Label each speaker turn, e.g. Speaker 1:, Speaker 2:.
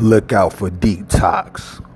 Speaker 1: Look out for detox.